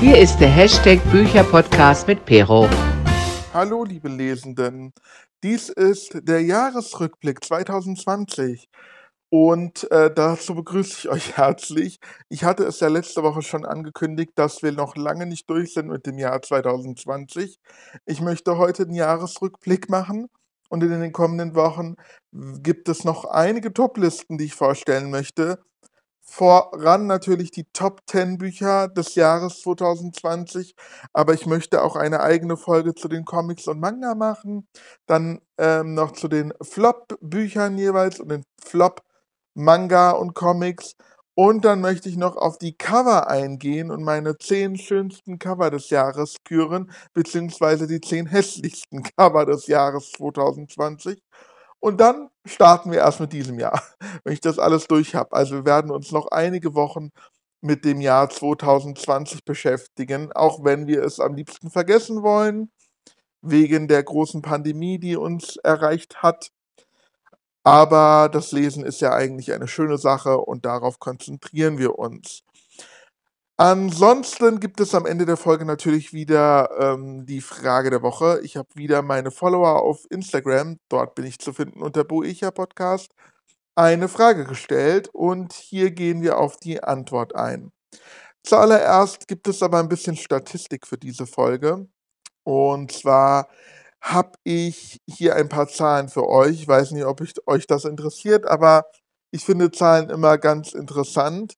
Hier ist der Hashtag Bücherpodcast mit Pero. Hallo, liebe Lesenden. Dies ist der Jahresrückblick 2020. Und äh, dazu begrüße ich euch herzlich. Ich hatte es ja letzte Woche schon angekündigt, dass wir noch lange nicht durch sind mit dem Jahr 2020. Ich möchte heute den Jahresrückblick machen und in den kommenden Wochen gibt es noch einige Top-Listen, die ich vorstellen möchte. Voran natürlich die Top 10 Bücher des Jahres 2020, aber ich möchte auch eine eigene Folge zu den Comics und Manga machen. Dann ähm, noch zu den Flop-Büchern jeweils und den Flop-Manga und Comics. Und dann möchte ich noch auf die Cover eingehen und meine zehn schönsten Cover des Jahres küren, beziehungsweise die zehn hässlichsten Cover des Jahres 2020. Und dann starten wir erst mit diesem Jahr, wenn ich das alles durch habe. Also wir werden uns noch einige Wochen mit dem Jahr 2020 beschäftigen, auch wenn wir es am liebsten vergessen wollen, wegen der großen Pandemie, die uns erreicht hat. Aber das Lesen ist ja eigentlich eine schöne Sache und darauf konzentrieren wir uns. Ansonsten gibt es am Ende der Folge natürlich wieder ähm, die Frage der Woche. Ich habe wieder meine Follower auf Instagram, dort bin ich zu finden unter Boecha Podcast, eine Frage gestellt und hier gehen wir auf die Antwort ein. Zuallererst gibt es aber ein bisschen Statistik für diese Folge. Und zwar habe ich hier ein paar Zahlen für euch. Ich weiß nicht, ob ich, euch das interessiert, aber ich finde Zahlen immer ganz interessant.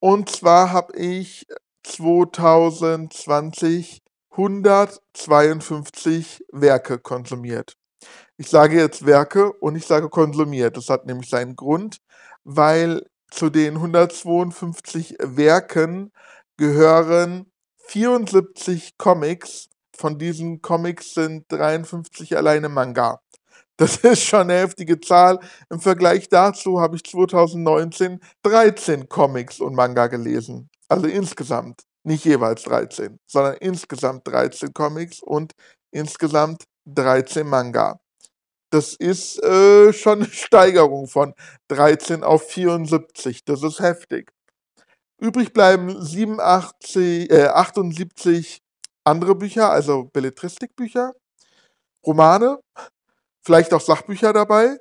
Und zwar habe ich 2020 152 Werke konsumiert. Ich sage jetzt Werke und ich sage konsumiert. Das hat nämlich seinen Grund, weil zu den 152 Werken gehören 74 Comics. Von diesen Comics sind 53 alleine Manga. Das ist schon eine heftige Zahl. Im Vergleich dazu habe ich 2019 13 Comics und Manga gelesen. Also insgesamt. Nicht jeweils 13, sondern insgesamt 13 Comics und insgesamt 13 Manga. Das ist äh, schon eine Steigerung von 13 auf 74. Das ist heftig. Übrig bleiben 87, äh, 78 andere Bücher, also Belletristikbücher, Romane, vielleicht auch Sachbücher dabei.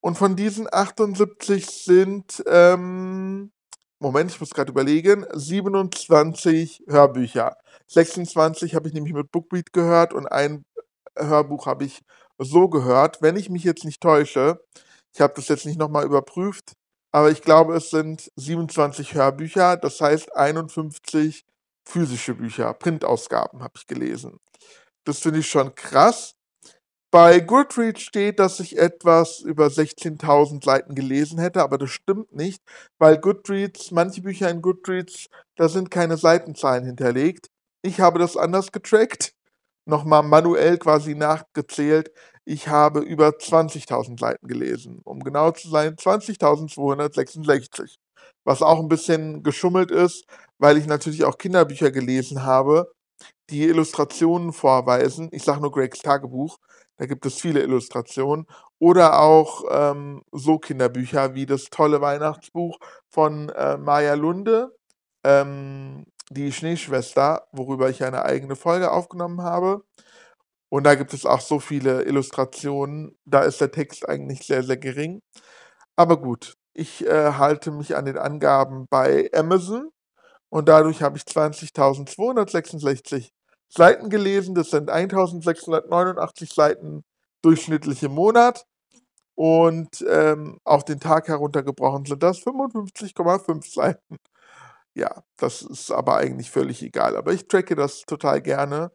Und von diesen 78 sind, ähm, Moment, ich muss gerade überlegen, 27 Hörbücher. 26 habe ich nämlich mit Bookbeat gehört und ein Hörbuch habe ich so gehört. Wenn ich mich jetzt nicht täusche, ich habe das jetzt nicht nochmal überprüft, aber ich glaube, es sind 27 Hörbücher, das heißt 51 physische Bücher, Printausgaben habe ich gelesen. Das finde ich schon krass. Bei Goodreads steht, dass ich etwas über 16.000 Seiten gelesen hätte, aber das stimmt nicht, weil Goodreads, manche Bücher in Goodreads, da sind keine Seitenzahlen hinterlegt. Ich habe das anders getrackt, nochmal manuell quasi nachgezählt. Ich habe über 20.000 Seiten gelesen. Um genau zu sein, 20.266. Was auch ein bisschen geschummelt ist, weil ich natürlich auch Kinderbücher gelesen habe, die Illustrationen vorweisen. Ich sage nur Gregs Tagebuch. Da gibt es viele Illustrationen. Oder auch ähm, so Kinderbücher wie das tolle Weihnachtsbuch von äh, Maja Lunde, ähm, die Schneeschwester, worüber ich eine eigene Folge aufgenommen habe. Und da gibt es auch so viele Illustrationen. Da ist der Text eigentlich sehr, sehr gering. Aber gut, ich äh, halte mich an den Angaben bei Amazon und dadurch habe ich 20.266 Seiten gelesen. Das sind 1689 Seiten durchschnittlich im Monat. Und ähm, auf den Tag heruntergebrochen sind das 55,5 Seiten. Ja, das ist aber eigentlich völlig egal. Aber ich tracke das total gerne.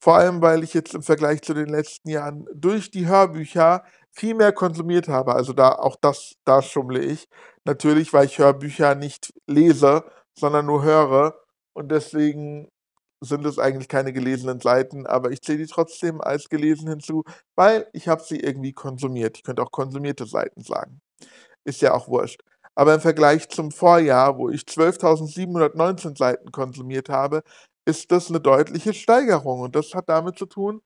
Vor allem, weil ich jetzt im Vergleich zu den letzten Jahren durch die Hörbücher viel mehr konsumiert habe. Also da auch das, da schummle ich. Natürlich, weil ich Hörbücher nicht lese, sondern nur höre. Und deswegen sind es eigentlich keine gelesenen Seiten, aber ich zähle die trotzdem als gelesen hinzu, weil ich habe sie irgendwie konsumiert. Ich könnte auch konsumierte Seiten sagen. Ist ja auch wurscht. Aber im Vergleich zum Vorjahr, wo ich 12.719 Seiten konsumiert habe, ist das eine deutliche Steigerung. Und das hat damit zu tun,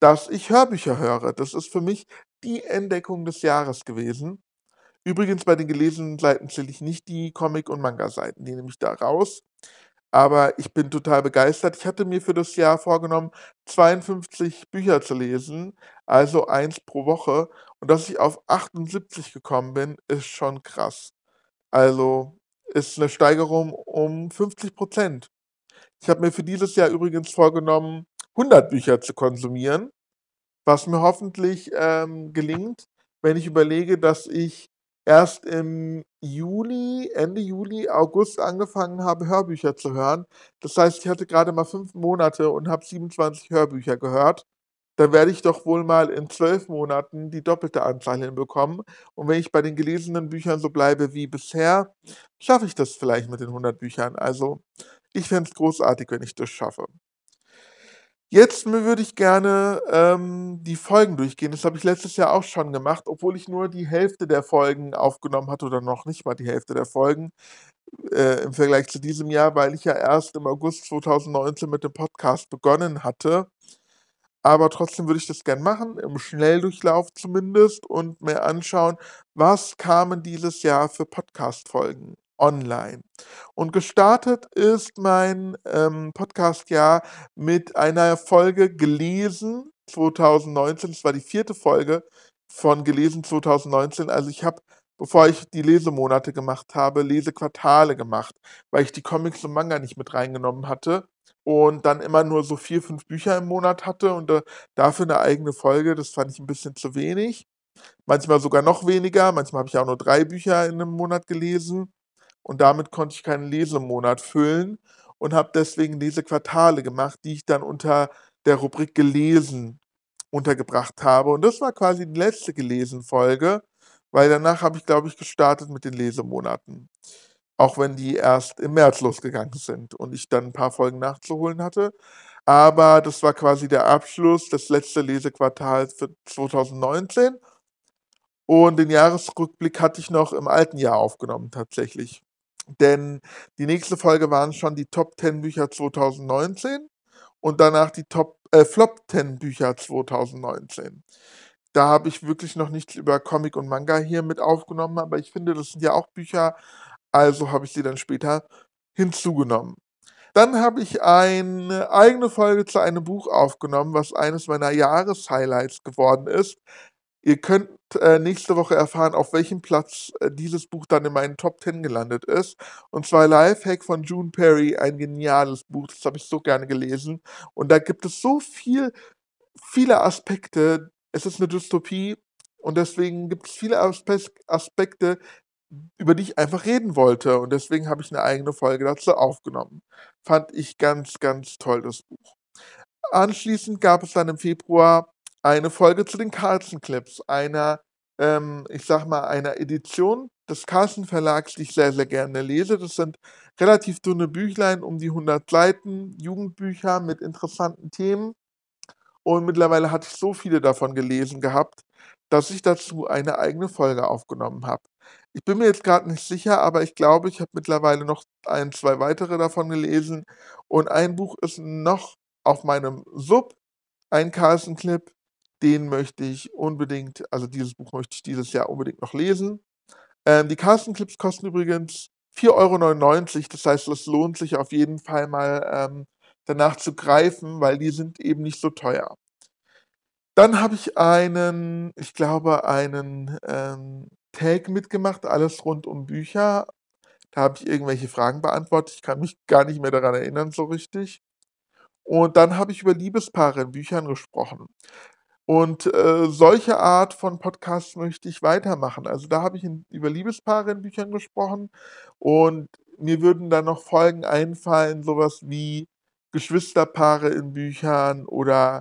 dass ich Hörbücher höre. Das ist für mich die Entdeckung des Jahres gewesen. Übrigens bei den gelesenen Seiten zähle ich nicht die Comic- und Manga-Seiten, die nehme ich da raus. Aber ich bin total begeistert. Ich hatte mir für das Jahr vorgenommen, 52 Bücher zu lesen, also eins pro Woche. Und dass ich auf 78 gekommen bin, ist schon krass. Also ist eine Steigerung um 50% Ich habe mir für dieses Jahr übrigens vorgenommen, 100 Bücher zu konsumieren, was mir hoffentlich ähm, gelingt, wenn ich überlege, dass ich erst im Juli, Ende Juli, August angefangen habe, Hörbücher zu hören. Das heißt, ich hatte gerade mal fünf Monate und habe 27 Hörbücher gehört. Dann werde ich doch wohl mal in zwölf Monaten die doppelte Anzahl hinbekommen. Und wenn ich bei den gelesenen Büchern so bleibe wie bisher, schaffe ich das vielleicht mit den 100 Büchern. Also ich fände es großartig, wenn ich das schaffe. Jetzt würde ich gerne ähm, die Folgen durchgehen. Das habe ich letztes Jahr auch schon gemacht, obwohl ich nur die Hälfte der Folgen aufgenommen hatte oder noch nicht mal die Hälfte der Folgen äh, im Vergleich zu diesem Jahr, weil ich ja erst im August 2019 mit dem Podcast begonnen hatte. Aber trotzdem würde ich das gern machen, im Schnelldurchlauf zumindest und mir anschauen, was kamen dieses Jahr für Podcast-Folgen online. Und gestartet ist mein ähm, Podcast-Jahr mit einer Folge gelesen 2019. Das war die vierte Folge von gelesen 2019. Also ich habe, bevor ich die Lesemonate gemacht habe, Lesequartale gemacht, weil ich die Comics und Manga nicht mit reingenommen hatte und dann immer nur so vier, fünf Bücher im Monat hatte und äh, dafür eine eigene Folge. Das fand ich ein bisschen zu wenig. Manchmal sogar noch weniger. Manchmal habe ich auch nur drei Bücher in einem Monat gelesen und damit konnte ich keinen Lesemonat füllen und habe deswegen Lesequartale gemacht, die ich dann unter der Rubrik gelesen untergebracht habe. Und das war quasi die letzte gelesen Folge, weil danach habe ich, glaube ich, gestartet mit den Lesemonaten. Auch wenn die erst im März losgegangen sind und ich dann ein paar Folgen nachzuholen hatte. Aber das war quasi der Abschluss des letzten Lesequartals für 2019. Und den Jahresrückblick hatte ich noch im alten Jahr aufgenommen, tatsächlich. Denn die nächste Folge waren schon die Top 10 Bücher 2019 und danach die Top äh, Flop 10 Bücher 2019. Da habe ich wirklich noch nichts über Comic und Manga hier mit aufgenommen, aber ich finde, das sind ja auch Bücher, also habe ich sie dann später hinzugenommen. Dann habe ich eine eigene Folge zu einem Buch aufgenommen, was eines meiner Jahreshighlights geworden ist. Ihr könnt äh, nächste Woche erfahren, auf welchem Platz äh, dieses Buch dann in meinen Top 10 gelandet ist. Und zwar Lifehack von June Perry, ein geniales Buch, das habe ich so gerne gelesen. Und da gibt es so viel, viele Aspekte. Es ist eine Dystopie und deswegen gibt es viele Aspekte, über die ich einfach reden wollte. Und deswegen habe ich eine eigene Folge dazu aufgenommen. Fand ich ganz, ganz toll, das Buch. Anschließend gab es dann im Februar eine Folge zu den Carlsen Clips, einer, ähm, ich sag mal, einer Edition des Carlsen Verlags, die ich sehr, sehr gerne lese. Das sind relativ dünne Büchlein, um die 100 Seiten, Jugendbücher mit interessanten Themen. Und mittlerweile hatte ich so viele davon gelesen gehabt, dass ich dazu eine eigene Folge aufgenommen habe. Ich bin mir jetzt gerade nicht sicher, aber ich glaube, ich habe mittlerweile noch ein, zwei weitere davon gelesen. Und ein Buch ist noch auf meinem Sub, ein Carlsen-Clip, den möchte ich unbedingt, also dieses Buch möchte ich dieses Jahr unbedingt noch lesen. Ähm, die Carsten Clips kosten übrigens 4,99 Euro. Das heißt, es lohnt sich auf jeden Fall mal ähm, danach zu greifen, weil die sind eben nicht so teuer. Dann habe ich einen, ich glaube, einen ähm, Tag mitgemacht, alles rund um Bücher. Da habe ich irgendwelche Fragen beantwortet. Ich kann mich gar nicht mehr daran erinnern so richtig. Und dann habe ich über Liebespaare in Büchern gesprochen. Und äh, solche Art von Podcasts möchte ich weitermachen. Also da habe ich in, über Liebespaare in Büchern gesprochen und mir würden dann noch Folgen einfallen, sowas wie Geschwisterpaare in Büchern oder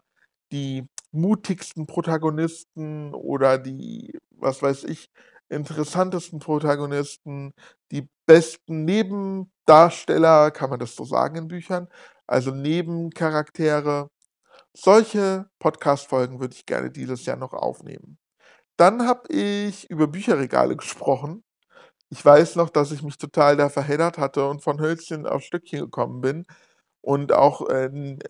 die mutigsten Protagonisten oder die, was weiß ich, interessantesten Protagonisten, die besten Nebendarsteller, kann man das so sagen in Büchern, also Nebencharaktere. Solche Podcast-Folgen würde ich gerne dieses Jahr noch aufnehmen. Dann habe ich über Bücherregale gesprochen. Ich weiß noch, dass ich mich total da verheddert hatte und von Hölzchen auf Stöckchen gekommen bin und auch äh,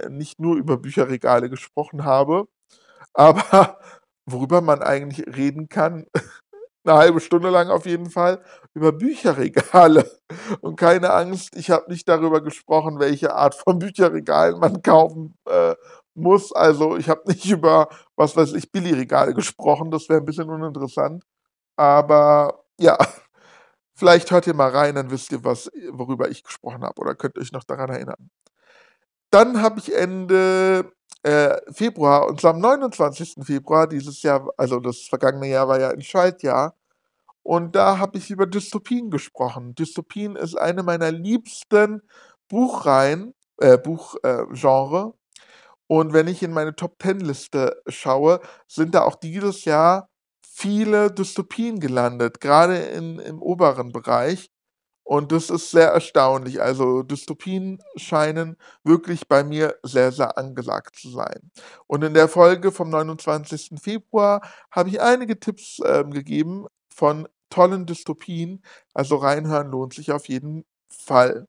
nicht nur über Bücherregale gesprochen habe, aber worüber man eigentlich reden kann, eine halbe Stunde lang auf jeden Fall, über Bücherregale. Und keine Angst, ich habe nicht darüber gesprochen, welche Art von Bücherregalen man kaufen äh, muss. Also ich habe nicht über, was weiß ich, Billigregale gesprochen. Das wäre ein bisschen uninteressant. Aber ja, vielleicht hört ihr mal rein, dann wisst ihr, was, worüber ich gesprochen habe oder könnt euch noch daran erinnern. Dann habe ich Ende äh, Februar, und zwar am 29. Februar dieses Jahr, also das vergangene Jahr war ja ein Schaltjahr, und da habe ich über Dystopien gesprochen. Dystopien ist eine meiner liebsten Buchreihen, äh, Buchgenre. Äh, und wenn ich in meine Top Ten Liste schaue, sind da auch dieses Jahr viele Dystopien gelandet, gerade in, im oberen Bereich. Und das ist sehr erstaunlich. Also Dystopien scheinen wirklich bei mir sehr, sehr angesagt zu sein. Und in der Folge vom 29. Februar habe ich einige Tipps äh, gegeben von tollen Dystopien. Also reinhören lohnt sich auf jeden Fall.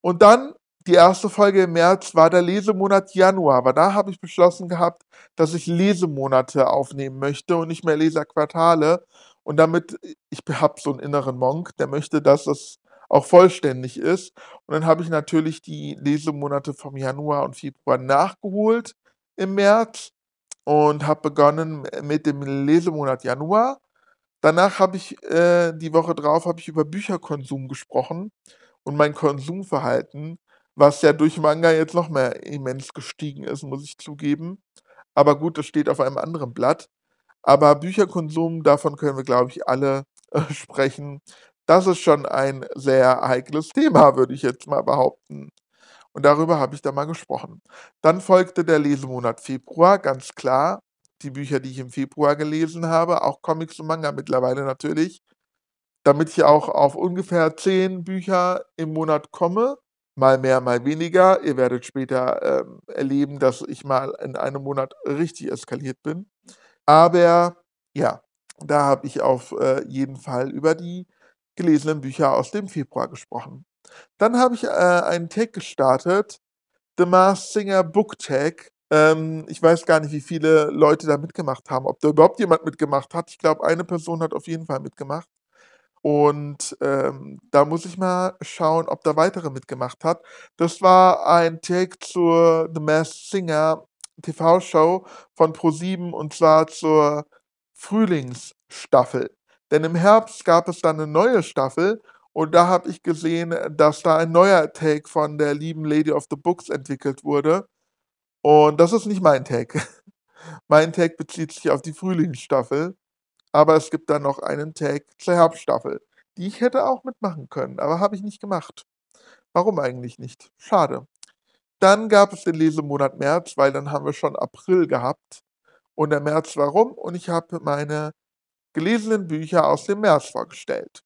Und dann die erste Folge im März war der Lesemonat Januar, aber da habe ich beschlossen gehabt, dass ich Lesemonate aufnehmen möchte und nicht mehr Leserquartale. Und damit, ich habe so einen inneren Monk, der möchte, dass es auch vollständig ist. Und dann habe ich natürlich die Lesemonate vom Januar und Februar nachgeholt im März und habe begonnen mit dem Lesemonat Januar. Danach habe ich äh, die Woche drauf habe ich über Bücherkonsum gesprochen und mein Konsumverhalten, was ja durch Manga jetzt noch mehr immens gestiegen ist, muss ich zugeben. Aber gut, das steht auf einem anderen Blatt. Aber Bücherkonsum, davon können wir, glaube ich, alle äh, sprechen. Das ist schon ein sehr heikles Thema, würde ich jetzt mal behaupten. Und darüber habe ich da mal gesprochen. Dann folgte der Lesemonat Februar, ganz klar. Die Bücher, die ich im Februar gelesen habe, auch Comics und Manga mittlerweile natürlich. Damit ich auch auf ungefähr zehn Bücher im Monat komme. Mal mehr, mal weniger. Ihr werdet später ähm, erleben, dass ich mal in einem Monat richtig eskaliert bin. Aber ja, da habe ich auf äh, jeden Fall über die gelesenen Bücher aus dem Februar gesprochen. Dann habe ich äh, einen Tag gestartet, The Mars Singer Book Tag. Ähm, ich weiß gar nicht, wie viele Leute da mitgemacht haben, ob da überhaupt jemand mitgemacht hat. Ich glaube, eine Person hat auf jeden Fall mitgemacht. Und ähm, da muss ich mal schauen, ob da weitere mitgemacht hat. Das war ein Take zur The Masked Singer TV-Show von Pro7 und zwar zur Frühlingsstaffel. Denn im Herbst gab es dann eine neue Staffel und da habe ich gesehen, dass da ein neuer Take von der lieben Lady of the Books entwickelt wurde. Und das ist nicht mein Take. mein Take bezieht sich auf die Frühlingsstaffel. Aber es gibt dann noch einen Take zur Herbststaffel, die ich hätte auch mitmachen können, aber habe ich nicht gemacht. Warum eigentlich nicht? Schade. Dann gab es den Lesemonat März, weil dann haben wir schon April gehabt. Und der März war rum und ich habe meine gelesenen Bücher aus dem März vorgestellt.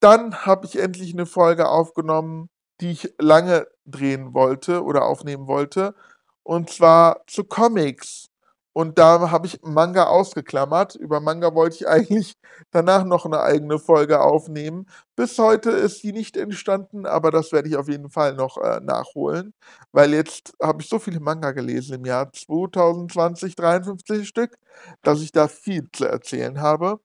Dann habe ich endlich eine Folge aufgenommen, die ich lange drehen wollte oder aufnehmen wollte. Und zwar zu Comics. Und da habe ich Manga ausgeklammert. Über Manga wollte ich eigentlich danach noch eine eigene Folge aufnehmen. Bis heute ist die nicht entstanden, aber das werde ich auf jeden Fall noch äh, nachholen, weil jetzt habe ich so viele Manga gelesen im Jahr 2020, 53 Stück, dass ich da viel zu erzählen habe.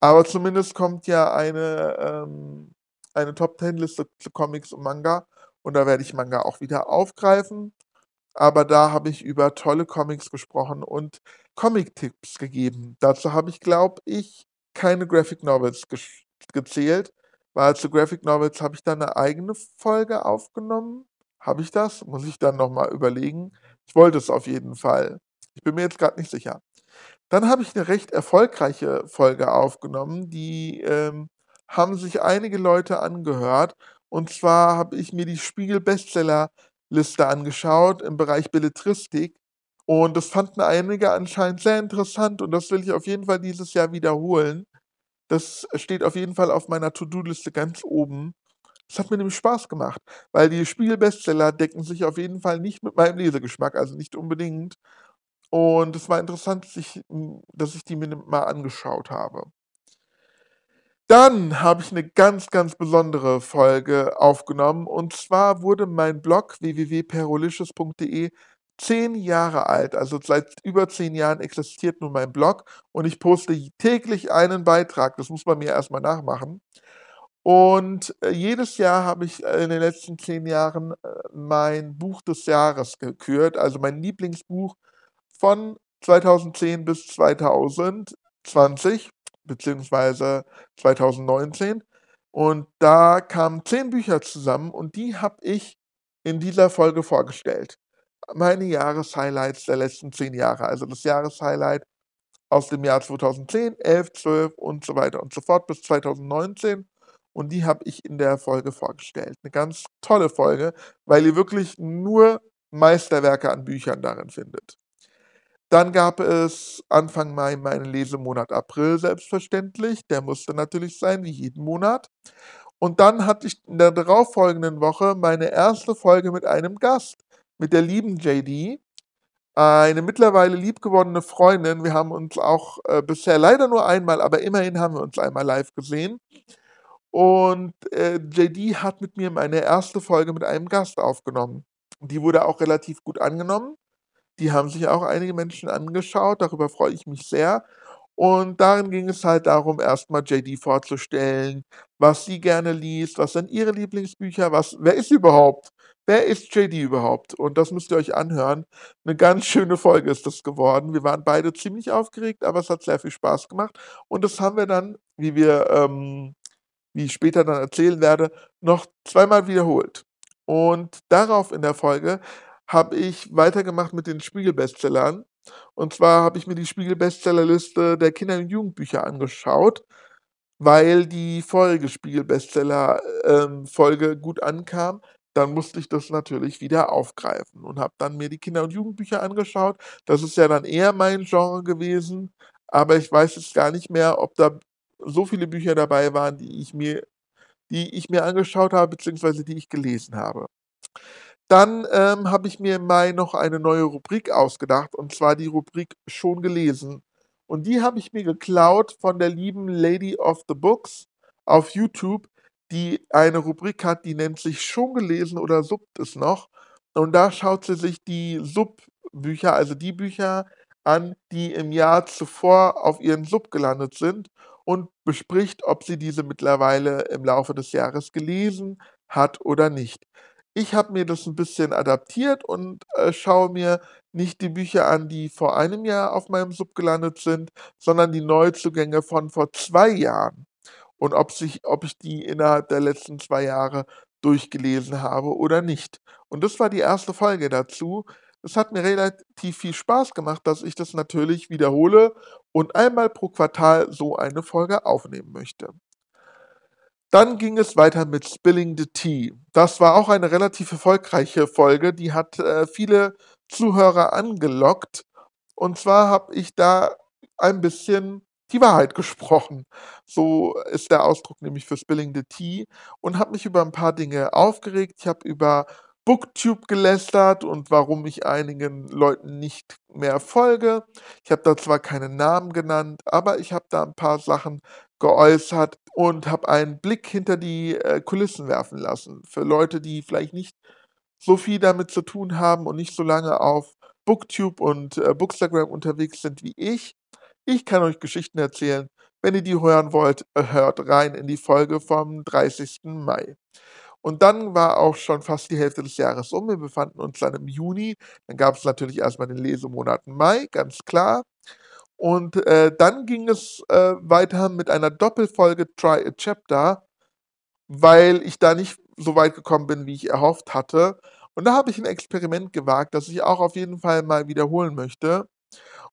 Aber zumindest kommt ja eine, ähm, eine Top 10 Liste zu Comics und Manga und da werde ich Manga auch wieder aufgreifen aber da habe ich über tolle Comics gesprochen und Comic-Tipps gegeben. Dazu habe ich, glaube ich, keine Graphic Novels ge gezählt, weil zu Graphic Novels habe ich dann eine eigene Folge aufgenommen. Habe ich das? Muss ich dann nochmal überlegen. Ich wollte es auf jeden Fall. Ich bin mir jetzt gerade nicht sicher. Dann habe ich eine recht erfolgreiche Folge aufgenommen, die ähm, haben sich einige Leute angehört. Und zwar habe ich mir die Spiegel-Bestseller Liste angeschaut im Bereich Belletristik und das fanden einige anscheinend sehr interessant und das will ich auf jeden Fall dieses Jahr wiederholen. Das steht auf jeden Fall auf meiner To-Do-Liste ganz oben. Das hat mir nämlich Spaß gemacht, weil die Spiegel-Bestseller decken sich auf jeden Fall nicht mit meinem Lesegeschmack, also nicht unbedingt. Und es war interessant, dass ich, dass ich die mir mal angeschaut habe. Dann habe ich eine ganz, ganz besondere Folge aufgenommen. Und zwar wurde mein Blog www.perolicious.de zehn Jahre alt, also seit über zehn Jahren existiert nun mein Blog. Und ich poste täglich einen Beitrag. Das muss man mir erstmal nachmachen. Und äh, jedes Jahr habe ich äh, in den letzten zehn Jahren äh, mein Buch des Jahres gekürt, also mein Lieblingsbuch von 2010 bis 2020 beziehungsweise 2019. Und da kamen zehn Bücher zusammen und die habe ich in dieser Folge vorgestellt. Meine Jahreshighlights der letzten zehn Jahre, also das Jahreshighlight aus dem Jahr 2010, 11, 12 und so weiter und so fort bis 2019 und die habe ich in der Folge vorgestellt. Eine ganz tolle Folge, weil ihr wirklich nur Meisterwerke an Büchern darin findet. Dann gab es Anfang Mai meinen Lesemonat April selbstverständlich. Der musste natürlich sein, wie jeden Monat. Und dann hatte ich in der darauffolgenden Woche meine erste Folge mit einem Gast, mit der lieben JD, eine mittlerweile liebgewonnene Freundin. Wir haben uns auch äh, bisher leider nur einmal, aber immerhin haben wir uns einmal live gesehen. Und äh, JD hat mit mir meine erste Folge mit einem Gast aufgenommen. Die wurde auch relativ gut angenommen. Die haben sich auch einige Menschen angeschaut, darüber freue ich mich sehr. Und darin ging es halt darum, erstmal JD vorzustellen, was sie gerne liest, was sind ihre Lieblingsbücher, was, wer ist sie überhaupt? Wer ist JD überhaupt? Und das müsst ihr euch anhören. Eine ganz schöne Folge ist das geworden. Wir waren beide ziemlich aufgeregt, aber es hat sehr viel Spaß gemacht. Und das haben wir dann, wie wir ähm, wie ich später dann erzählen werde, noch zweimal wiederholt. Und darauf in der Folge habe ich weitergemacht mit den Spiegel-Bestsellern. Und zwar habe ich mir die Spiegel-Bestsellerliste der Kinder- und Jugendbücher angeschaut, weil die Folge Spiegel-Bestseller-Folge ähm, gut ankam. Dann musste ich das natürlich wieder aufgreifen und habe dann mir die Kinder- und Jugendbücher angeschaut. Das ist ja dann eher mein Genre gewesen, aber ich weiß jetzt gar nicht mehr, ob da so viele Bücher dabei waren, die ich mir, die ich mir angeschaut habe, beziehungsweise die ich gelesen habe. Dann ähm, habe ich mir im Mai noch eine neue Rubrik ausgedacht, und zwar die Rubrik Schon gelesen. Und die habe ich mir geklaut von der lieben Lady of the Books auf YouTube, die eine Rubrik hat, die nennt sich Schon gelesen oder Subt es noch. Und da schaut sie sich die Subbücher, also die Bücher an, die im Jahr zuvor auf ihren Sub gelandet sind und bespricht, ob sie diese mittlerweile im Laufe des Jahres gelesen hat oder nicht. Ich habe mir das ein bisschen adaptiert und äh, schaue mir nicht die Bücher an, die vor einem Jahr auf meinem Sub gelandet sind, sondern die Neuzugänge von vor zwei Jahren. Und ob, sich, ob ich die innerhalb der letzten zwei Jahre durchgelesen habe oder nicht. Und das war die erste Folge dazu. Es hat mir relativ viel Spaß gemacht, dass ich das natürlich wiederhole und einmal pro Quartal so eine Folge aufnehmen möchte. Dann ging es weiter mit Spilling the Tea. Das war auch eine relativ erfolgreiche Folge, die hat äh, viele Zuhörer angelockt. Und zwar habe ich da ein bisschen die Wahrheit gesprochen. So ist der Ausdruck nämlich für Spilling the Tea und habe mich über ein paar Dinge aufgeregt. Ich habe über Booktube gelästert und warum ich einigen Leuten nicht mehr folge. Ich habe da zwar keinen Namen genannt, aber ich habe da ein paar Sachen geäußert und habe einen Blick hinter die äh, Kulissen werfen lassen. Für Leute, die vielleicht nicht so viel damit zu tun haben und nicht so lange auf Booktube und äh, Bookstagram unterwegs sind wie ich. Ich kann euch Geschichten erzählen. Wenn ihr die hören wollt, hört rein in die Folge vom 30. Mai. Und dann war auch schon fast die Hälfte des Jahres um. Wir befanden uns dann im Juni. Dann gab es natürlich erstmal den Lesemonat Mai, ganz klar. Und äh, dann ging es äh, weiter mit einer Doppelfolge Try a Chapter, weil ich da nicht so weit gekommen bin, wie ich erhofft hatte. Und da habe ich ein Experiment gewagt, das ich auch auf jeden Fall mal wiederholen möchte.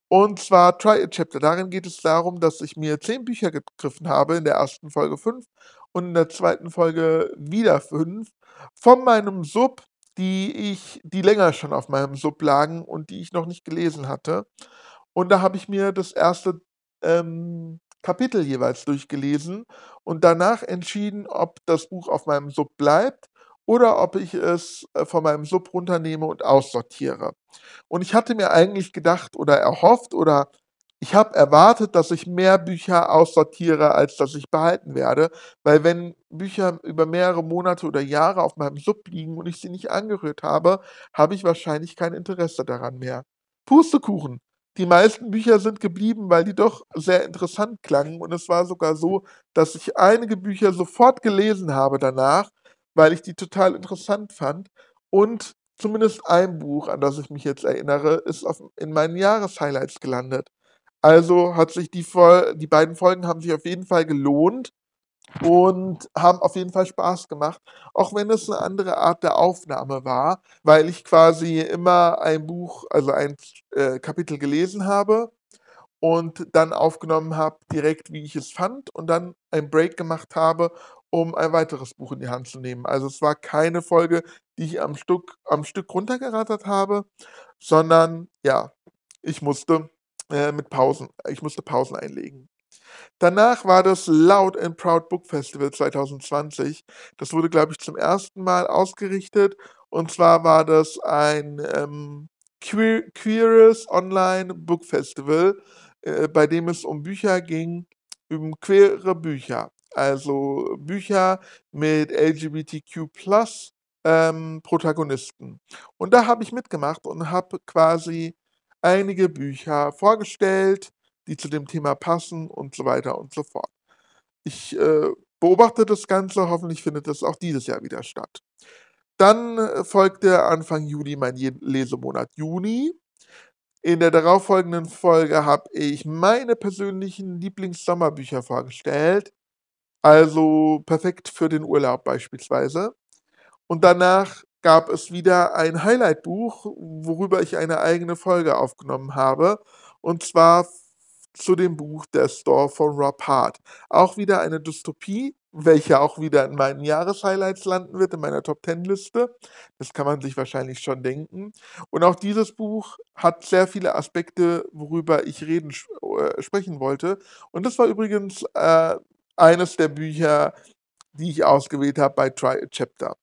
Und zwar Try a Chapter. Darin geht es darum, dass ich mir zehn Bücher gegriffen habe, in der ersten Folge fünf und in der zweiten Folge wieder fünf von meinem Sub, die ich, die länger schon auf meinem Sub lagen und die ich noch nicht gelesen hatte. Und da habe ich mir das erste ähm, Kapitel jeweils durchgelesen und danach entschieden, ob das Buch auf meinem Sub bleibt oder ob ich es äh, von meinem Sub runternehme und aussortiere. Und ich hatte mir eigentlich gedacht oder erhofft oder ich habe erwartet, dass ich mehr Bücher aussortiere, als dass ich behalten werde, weil wenn Bücher über mehrere Monate oder Jahre auf meinem Sub liegen und ich sie nicht angerührt habe, habe ich wahrscheinlich kein Interesse daran mehr. Pustekuchen. Die meisten Bücher sind geblieben, weil die doch sehr interessant klangen. Und es war sogar so, dass ich einige Bücher sofort gelesen habe danach, weil ich die total interessant fand. Und zumindest ein Buch, an das ich mich jetzt erinnere, ist auf, in meinen Jahreshighlights gelandet. Also hat sich die, Vol die beiden Folgen haben sich auf jeden Fall gelohnt und haben auf jeden Fall Spaß gemacht, auch wenn es eine andere Art der Aufnahme war, weil ich quasi immer ein Buch, also ein äh, Kapitel gelesen habe und dann aufgenommen habe, direkt wie ich es fand und dann ein Break gemacht habe, um ein weiteres Buch in die Hand zu nehmen. Also es war keine Folge, die ich am Stück, am Stück runtergerattert habe, sondern ja, ich musste äh, mit Pausen, ich musste Pausen einlegen. Danach war das Loud and Proud Book Festival 2020. Das wurde, glaube ich, zum ersten Mal ausgerichtet. Und zwar war das ein ähm, Queer, queeres Online Book Festival, äh, bei dem es um Bücher ging, um queere Bücher. Also Bücher mit LGBTQ ähm, Protagonisten. Und da habe ich mitgemacht und habe quasi einige Bücher vorgestellt, die zu dem Thema passen und so weiter und so fort. Ich äh, beobachte das Ganze, hoffentlich findet es auch dieses Jahr wieder statt. Dann äh, folgte Anfang Juli mein Lesemonat Juni. In der darauffolgenden Folge habe ich meine persönlichen Lieblingssommerbücher vorgestellt. Also perfekt für den Urlaub beispielsweise. Und danach gab es wieder ein Highlight-Buch, worüber ich eine eigene Folge aufgenommen habe. Und zwar zu dem Buch Der Store von Rob Hart. Auch wieder eine Dystopie, welche auch wieder in meinen Jahreshighlights landen wird, in meiner Top Ten Liste. Das kann man sich wahrscheinlich schon denken. Und auch dieses Buch hat sehr viele Aspekte, worüber ich reden, äh, sprechen wollte. Und das war übrigens äh, eines der Bücher, die ich ausgewählt habe bei Try a Chapter.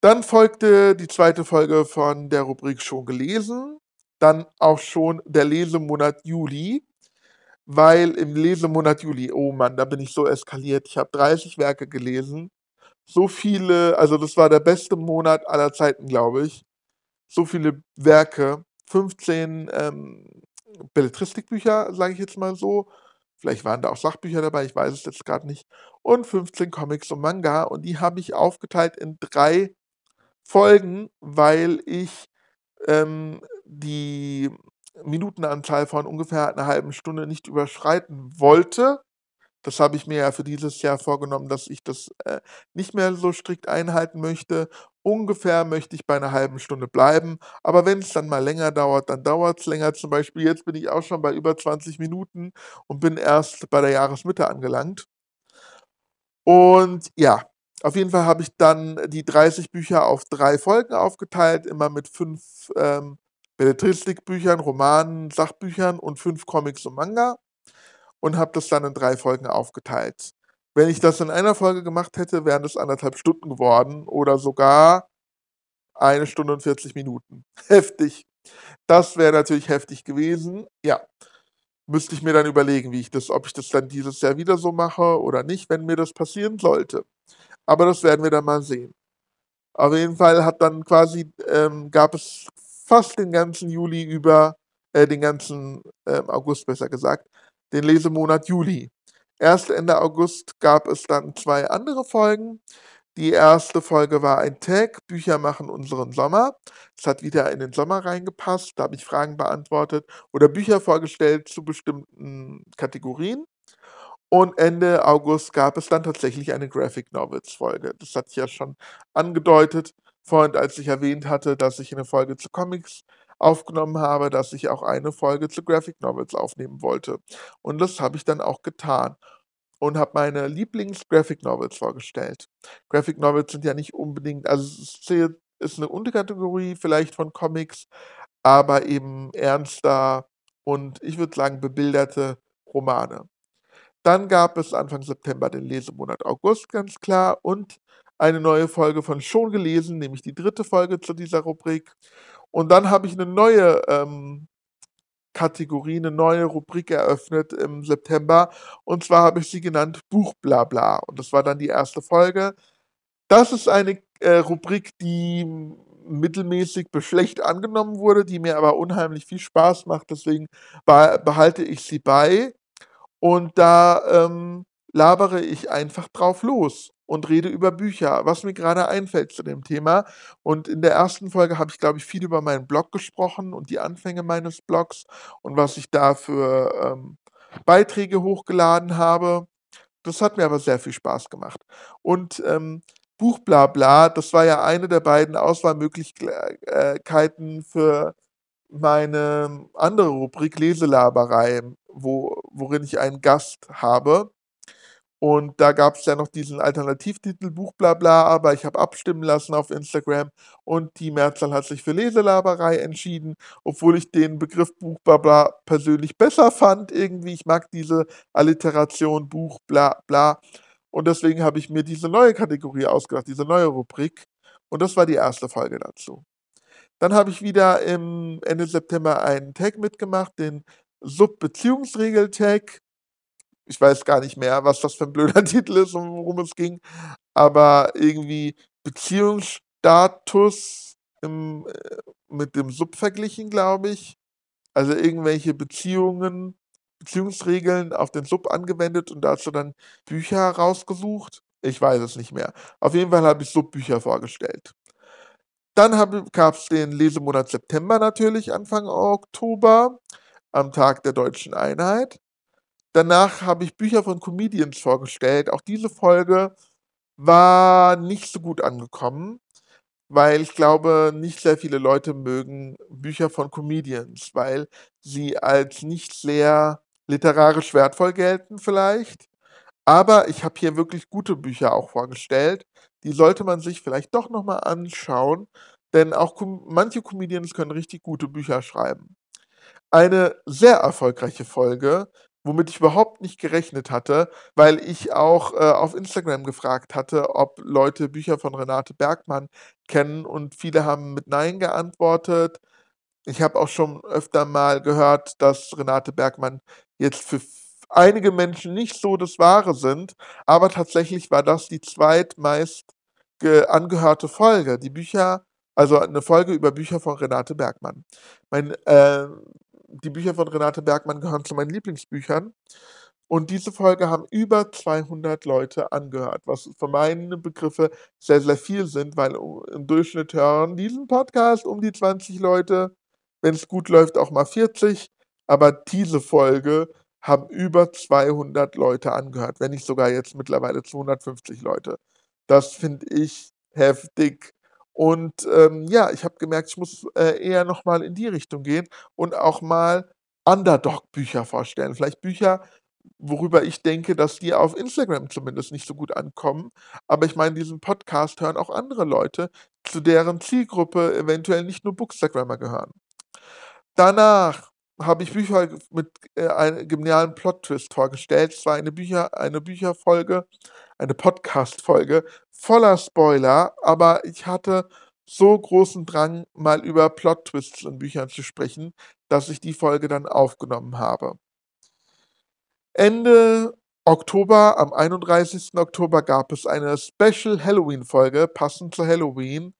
Dann folgte die zweite Folge von der Rubrik schon gelesen dann auch schon der Lesemonat Juli, weil im Lesemonat Juli, oh Mann, da bin ich so eskaliert. Ich habe 30 Werke gelesen. So viele, also das war der beste Monat aller Zeiten, glaube ich. So viele Werke, 15 ähm, Belletristikbücher, sage ich jetzt mal so. Vielleicht waren da auch Sachbücher dabei, ich weiß es jetzt gerade nicht. Und 15 Comics und Manga. Und die habe ich aufgeteilt in drei Folgen, weil ich ähm, die Minutenanzahl von ungefähr einer halben Stunde nicht überschreiten wollte. Das habe ich mir ja für dieses Jahr vorgenommen, dass ich das äh, nicht mehr so strikt einhalten möchte. Ungefähr möchte ich bei einer halben Stunde bleiben. Aber wenn es dann mal länger dauert, dann dauert es länger. Zum Beispiel jetzt bin ich auch schon bei über 20 Minuten und bin erst bei der Jahresmitte angelangt. Und ja, auf jeden Fall habe ich dann die 30 Bücher auf drei Folgen aufgeteilt, immer mit fünf ähm, Belletristikbüchern, Romanen, Sachbüchern und fünf Comics und Manga und habe das dann in drei Folgen aufgeteilt. Wenn ich das in einer Folge gemacht hätte, wären das anderthalb Stunden geworden oder sogar eine Stunde und 40 Minuten. Heftig. Das wäre natürlich heftig gewesen. Ja, müsste ich mir dann überlegen, wie ich das, ob ich das dann dieses Jahr wieder so mache oder nicht, wenn mir das passieren sollte. Aber das werden wir dann mal sehen. Auf jeden Fall hat dann quasi, ähm, gab es fast den ganzen Juli über, äh, den ganzen äh, August besser gesagt, den Lesemonat Juli. Erst Ende August gab es dann zwei andere Folgen. Die erste Folge war ein Tag, Bücher machen unseren Sommer. Es hat wieder in den Sommer reingepasst. Da habe ich Fragen beantwortet oder Bücher vorgestellt zu bestimmten Kategorien. Und Ende August gab es dann tatsächlich eine Graphic Novels Folge. Das hatte ich ja schon angedeutet, vorhin, als ich erwähnt hatte, dass ich eine Folge zu Comics aufgenommen habe, dass ich auch eine Folge zu Graphic Novels aufnehmen wollte. Und das habe ich dann auch getan und habe meine Lieblings-Graphic Novels vorgestellt. Graphic Novels sind ja nicht unbedingt, also es ist eine Unterkategorie vielleicht von Comics, aber eben ernster und ich würde sagen bebilderte Romane. Dann gab es Anfang September den Lesemonat August, ganz klar, und eine neue Folge von Schon gelesen, nämlich die dritte Folge zu dieser Rubrik. Und dann habe ich eine neue ähm, Kategorie, eine neue Rubrik eröffnet im September. Und zwar habe ich sie genannt Buchblabla. Und das war dann die erste Folge. Das ist eine äh, Rubrik, die mittelmäßig bis schlecht angenommen wurde, die mir aber unheimlich viel Spaß macht. Deswegen behalte ich sie bei. Und da ähm, labere ich einfach drauf los und rede über Bücher, was mir gerade einfällt zu dem Thema. Und in der ersten Folge habe ich, glaube ich, viel über meinen Blog gesprochen und die Anfänge meines Blogs und was ich da für ähm, Beiträge hochgeladen habe. Das hat mir aber sehr viel Spaß gemacht. Und ähm, Buch Blabla, das war ja eine der beiden Auswahlmöglichkeiten für meine andere Rubrik Leselaberei, wo, worin ich einen Gast habe. Und da gab es ja noch diesen Alternativtitel Buch Blabla, aber ich habe abstimmen lassen auf Instagram und die Mehrzahl hat sich für Leselaberei entschieden, obwohl ich den Begriff Buch Blabla persönlich besser fand irgendwie. Ich mag diese Alliteration Buch bla bla. Und deswegen habe ich mir diese neue Kategorie ausgedacht, diese neue Rubrik. Und das war die erste Folge dazu. Dann habe ich wieder im Ende September einen Tag mitgemacht, den Sub-Beziehungsregel-Tag ich weiß gar nicht mehr, was das für ein blöder Titel ist und worum es ging, aber irgendwie Beziehungsstatus im, äh, mit dem Sub verglichen, glaube ich. Also irgendwelche Beziehungen, Beziehungsregeln auf den Sub angewendet und dazu dann Bücher rausgesucht. Ich weiß es nicht mehr. Auf jeden Fall habe ich Subbücher vorgestellt. Dann gab es den Lesemonat September natürlich, Anfang Oktober, am Tag der deutschen Einheit. Danach habe ich Bücher von Comedians vorgestellt. Auch diese Folge war nicht so gut angekommen, weil ich glaube, nicht sehr viele Leute mögen Bücher von Comedians, weil sie als nicht sehr literarisch wertvoll gelten vielleicht. Aber ich habe hier wirklich gute Bücher auch vorgestellt. Die sollte man sich vielleicht doch nochmal anschauen, denn auch manche Comedians können richtig gute Bücher schreiben. Eine sehr erfolgreiche Folge womit ich überhaupt nicht gerechnet hatte, weil ich auch äh, auf Instagram gefragt hatte, ob Leute Bücher von Renate Bergmann kennen und viele haben mit Nein geantwortet. Ich habe auch schon öfter mal gehört, dass Renate Bergmann jetzt für einige Menschen nicht so das Wahre sind, aber tatsächlich war das die zweitmeist angehörte Folge. Die Bücher, also eine Folge über Bücher von Renate Bergmann. Mein äh, die Bücher von Renate Bergmann gehören zu meinen Lieblingsbüchern. Und diese Folge haben über 200 Leute angehört, was für meine Begriffe sehr, sehr viel sind, weil im Durchschnitt hören diesen Podcast um die 20 Leute, wenn es gut läuft auch mal 40. Aber diese Folge haben über 200 Leute angehört, wenn nicht sogar jetzt mittlerweile 250 Leute. Das finde ich heftig. Und ähm, ja, ich habe gemerkt, ich muss äh, eher nochmal in die Richtung gehen und auch mal Underdog-Bücher vorstellen. Vielleicht Bücher, worüber ich denke, dass die auf Instagram zumindest nicht so gut ankommen. Aber ich meine, diesen Podcast hören auch andere Leute, zu deren Zielgruppe eventuell nicht nur Bookstagrammer gehören. Danach habe ich Bücher mit äh, einem genialen Plot-Twist vorgestellt. Es war eine, Bücher, eine Bücherfolge, eine Podcast-Folge voller Spoiler, aber ich hatte so großen Drang, mal über Plot-Twists in Büchern zu sprechen, dass ich die Folge dann aufgenommen habe. Ende Oktober, am 31. Oktober gab es eine Special Halloween-Folge, passend zu Halloween.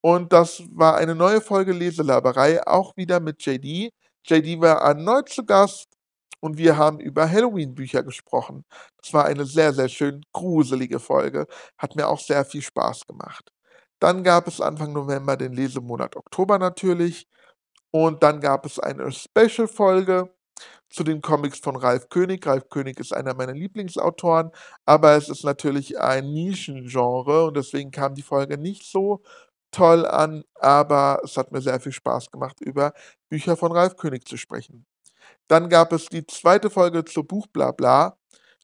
Und das war eine neue Folge Leselaberei, auch wieder mit JD. JD war erneut zu Gast und wir haben über Halloween-Bücher gesprochen. Das war eine sehr, sehr schön gruselige Folge. Hat mir auch sehr viel Spaß gemacht. Dann gab es Anfang November den Lesemonat Oktober natürlich. Und dann gab es eine Special-Folge zu den Comics von Ralf König. Ralf König ist einer meiner Lieblingsautoren, aber es ist natürlich ein Nischengenre und deswegen kam die Folge nicht so toll an, aber es hat mir sehr viel Spaß gemacht, über Bücher von Ralf König zu sprechen. Dann gab es die zweite Folge zu Buch Blabla.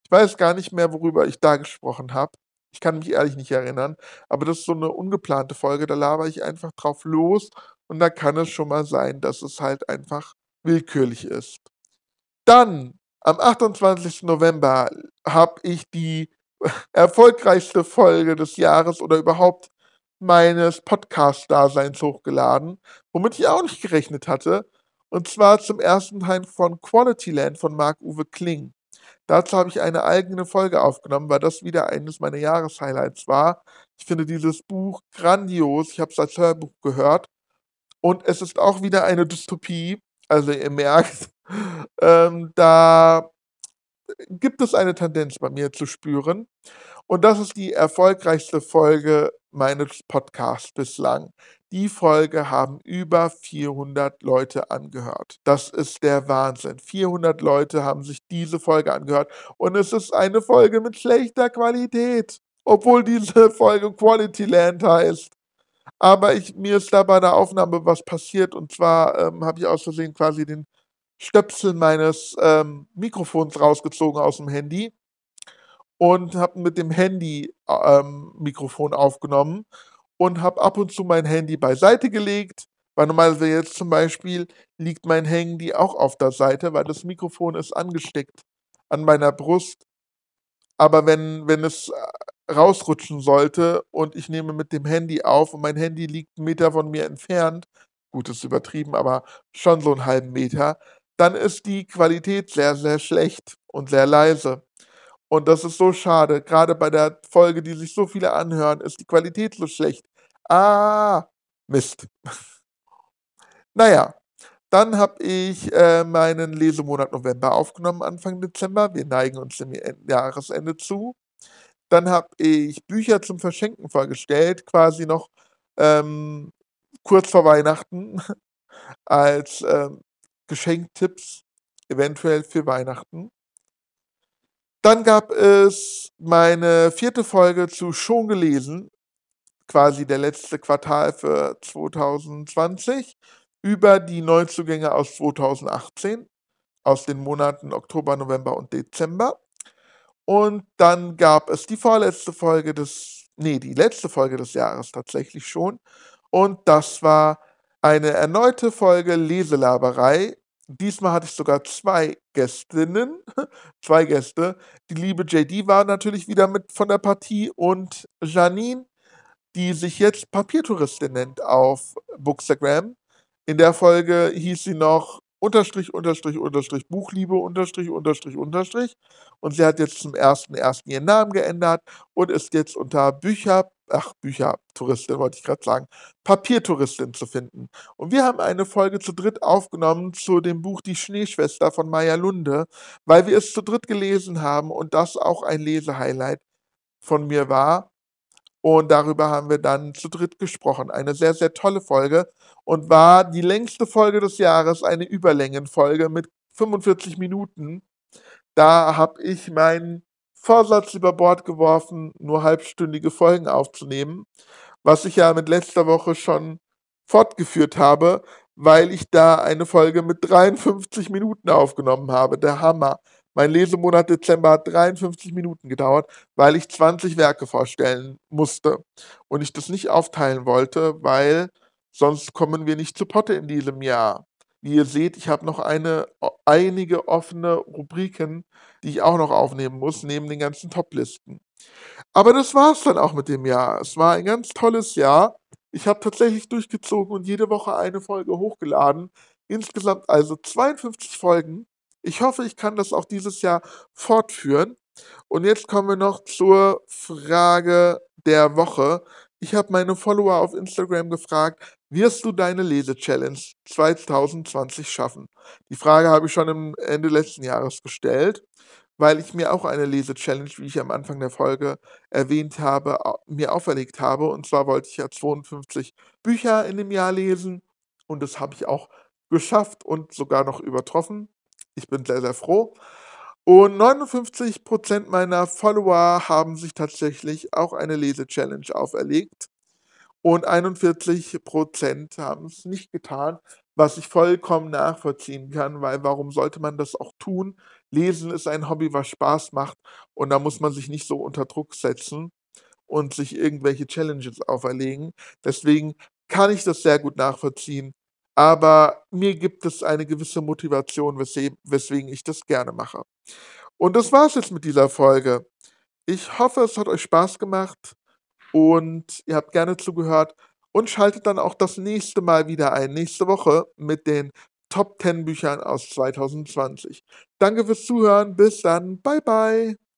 Ich weiß gar nicht mehr, worüber ich da gesprochen habe. Ich kann mich ehrlich nicht erinnern, aber das ist so eine ungeplante Folge, da laber ich einfach drauf los und da kann es schon mal sein, dass es halt einfach willkürlich ist. Dann, am 28. November, habe ich die erfolgreichste Folge des Jahres oder überhaupt meines Podcast-Daseins hochgeladen, womit ich auch nicht gerechnet hatte. Und zwar zum ersten Teil von Quality Land von Marc-Uwe Kling. Dazu habe ich eine eigene Folge aufgenommen, weil das wieder eines meiner Jahreshighlights war. Ich finde dieses Buch grandios. Ich habe es als Hörbuch gehört. Und es ist auch wieder eine Dystopie. Also ihr merkt, ähm, da gibt es eine Tendenz bei mir zu spüren. Und das ist die erfolgreichste Folge meines Podcasts bislang. Die Folge haben über 400 Leute angehört. Das ist der Wahnsinn. 400 Leute haben sich diese Folge angehört und es ist eine Folge mit schlechter Qualität, obwohl diese Folge Quality Land heißt. Aber ich, mir ist da bei der Aufnahme was passiert und zwar ähm, habe ich aus Versehen quasi den Stöpsel meines ähm, Mikrofons rausgezogen aus dem Handy und habe mit dem Handy ähm, Mikrofon aufgenommen und habe ab und zu mein Handy beiseite gelegt, weil normalerweise jetzt zum Beispiel liegt mein Handy auch auf der Seite, weil das Mikrofon ist angesteckt an meiner Brust. Aber wenn, wenn es äh, rausrutschen sollte und ich nehme mit dem Handy auf und mein Handy liegt einen Meter von mir entfernt, gut, ist übertrieben, aber schon so einen halben Meter, dann ist die Qualität sehr, sehr schlecht und sehr leise. Und das ist so schade. Gerade bei der Folge, die sich so viele anhören, ist die Qualität so schlecht. Ah, Mist. naja, dann habe ich äh, meinen Lesemonat November aufgenommen, Anfang Dezember. Wir neigen uns dem Jahresende zu. Dann habe ich Bücher zum Verschenken vorgestellt, quasi noch ähm, kurz vor Weihnachten als ähm, Geschenktipps, eventuell für Weihnachten. Dann gab es meine vierte Folge zu Schon gelesen, quasi der letzte Quartal für 2020, über die Neuzugänge aus 2018, aus den Monaten Oktober, November und Dezember. Und dann gab es die vorletzte Folge des, nee, die letzte Folge des Jahres tatsächlich schon. Und das war eine erneute Folge Leselaberei Diesmal hatte ich sogar zwei Gästinnen, zwei Gäste. Die liebe JD war natürlich wieder mit von der Partie und Janine, die sich jetzt Papiertouristin nennt auf Bookstagram. In der Folge hieß sie noch Unterstrich, Unterstrich, Unterstrich, Buchliebe, Unterstrich, Unterstrich, Unterstrich. Und sie hat jetzt zum ersten ersten ihren Namen geändert und ist jetzt unter Bücher, ach, Büchertouristin wollte ich gerade sagen, Papiertouristin zu finden. Und wir haben eine Folge zu dritt aufgenommen zu dem Buch Die Schneeschwester von Maya Lunde, weil wir es zu dritt gelesen haben und das auch ein Lesehighlight von mir war. Und darüber haben wir dann zu dritt gesprochen. Eine sehr, sehr tolle Folge und war die längste Folge des Jahres, eine Überlängenfolge mit 45 Minuten. Da habe ich meinen Vorsatz über Bord geworfen, nur halbstündige Folgen aufzunehmen, was ich ja mit letzter Woche schon fortgeführt habe, weil ich da eine Folge mit 53 Minuten aufgenommen habe. Der Hammer. Mein Lesemonat Dezember hat 53 Minuten gedauert, weil ich 20 Werke vorstellen musste und ich das nicht aufteilen wollte, weil sonst kommen wir nicht zu Potte in diesem Jahr. Wie ihr seht, ich habe noch eine, einige offene Rubriken, die ich auch noch aufnehmen muss, neben den ganzen Top-Listen. Aber das war es dann auch mit dem Jahr. Es war ein ganz tolles Jahr. Ich habe tatsächlich durchgezogen und jede Woche eine Folge hochgeladen. Insgesamt also 52 Folgen. Ich hoffe, ich kann das auch dieses Jahr fortführen. Und jetzt kommen wir noch zur Frage der Woche. Ich habe meine Follower auf Instagram gefragt, wirst du deine Lese-Challenge 2020 schaffen? Die Frage habe ich schon im Ende letzten Jahres gestellt, weil ich mir auch eine Lese-Challenge, wie ich am Anfang der Folge erwähnt habe, mir auferlegt habe. Und zwar wollte ich ja 52 Bücher in dem Jahr lesen und das habe ich auch geschafft und sogar noch übertroffen. Ich bin sehr, sehr froh. Und 59% meiner Follower haben sich tatsächlich auch eine Lese-Challenge auferlegt. Und 41% haben es nicht getan, was ich vollkommen nachvollziehen kann, weil warum sollte man das auch tun? Lesen ist ein Hobby, was Spaß macht und da muss man sich nicht so unter Druck setzen und sich irgendwelche Challenges auferlegen. Deswegen kann ich das sehr gut nachvollziehen, aber mir gibt es eine gewisse Motivation, weswegen ich das gerne mache. Und das war es jetzt mit dieser Folge. Ich hoffe, es hat euch Spaß gemacht und ihr habt gerne zugehört und schaltet dann auch das nächste Mal wieder ein, nächste Woche mit den Top 10 Büchern aus 2020. Danke fürs Zuhören. Bis dann. Bye, bye.